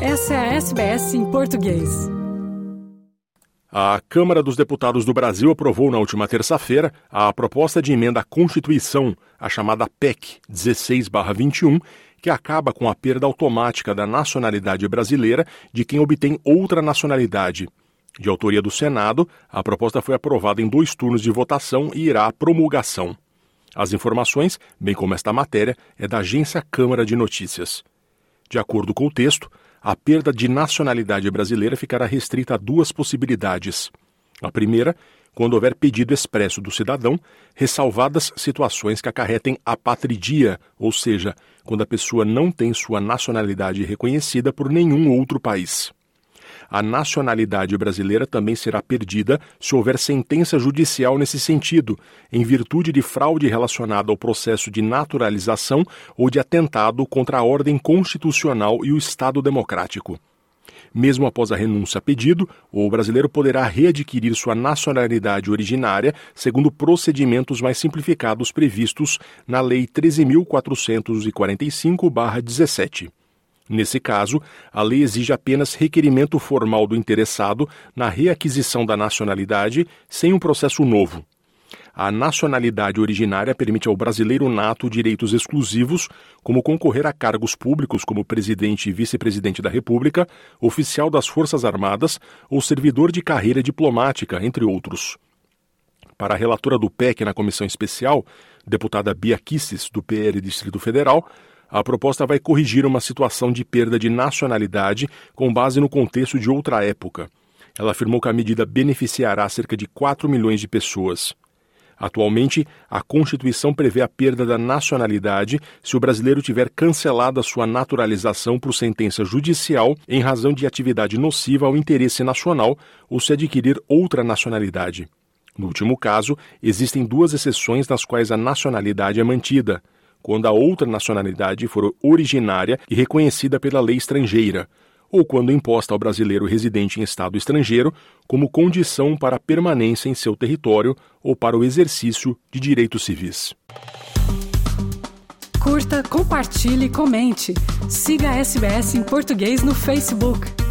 Essa é a SBS em português. A Câmara dos Deputados do Brasil aprovou na última terça-feira a proposta de emenda à Constituição, a chamada PEC 16-21, que acaba com a perda automática da nacionalidade brasileira de quem obtém outra nacionalidade. De autoria do Senado, a proposta foi aprovada em dois turnos de votação e irá à promulgação. As informações, bem como esta matéria, é da agência Câmara de Notícias. De acordo com o texto, a perda de nacionalidade brasileira ficará restrita a duas possibilidades. A primeira, quando houver pedido expresso do cidadão, ressalvadas situações que acarretem apatridia, ou seja, quando a pessoa não tem sua nacionalidade reconhecida por nenhum outro país a nacionalidade brasileira também será perdida se houver sentença judicial nesse sentido, em virtude de fraude relacionada ao processo de naturalização ou de atentado contra a ordem constitucional e o Estado democrático. Mesmo após a renúncia a pedido, o brasileiro poderá readquirir sua nacionalidade originária segundo procedimentos mais simplificados previstos na Lei 13.445-17. Nesse caso, a lei exige apenas requerimento formal do interessado na reaquisição da nacionalidade sem um processo novo. A nacionalidade originária permite ao brasileiro nato direitos exclusivos, como concorrer a cargos públicos como presidente e vice-presidente da República, oficial das Forças Armadas ou servidor de carreira diplomática, entre outros. Para a relatora do PEC na comissão especial, deputada Bia Kisses, do PL Distrito Federal, a proposta vai corrigir uma situação de perda de nacionalidade com base no contexto de outra época. Ela afirmou que a medida beneficiará cerca de 4 milhões de pessoas. Atualmente, a Constituição prevê a perda da nacionalidade se o brasileiro tiver cancelada sua naturalização por sentença judicial em razão de atividade nociva ao interesse nacional ou se adquirir outra nacionalidade. No último caso, existem duas exceções nas quais a nacionalidade é mantida quando a outra nacionalidade for originária e reconhecida pela lei estrangeira, ou quando imposta ao brasileiro residente em estado estrangeiro como condição para a permanência em seu território ou para o exercício de direitos civis. Curta, compartilhe, comente. Siga a SBS em português no Facebook.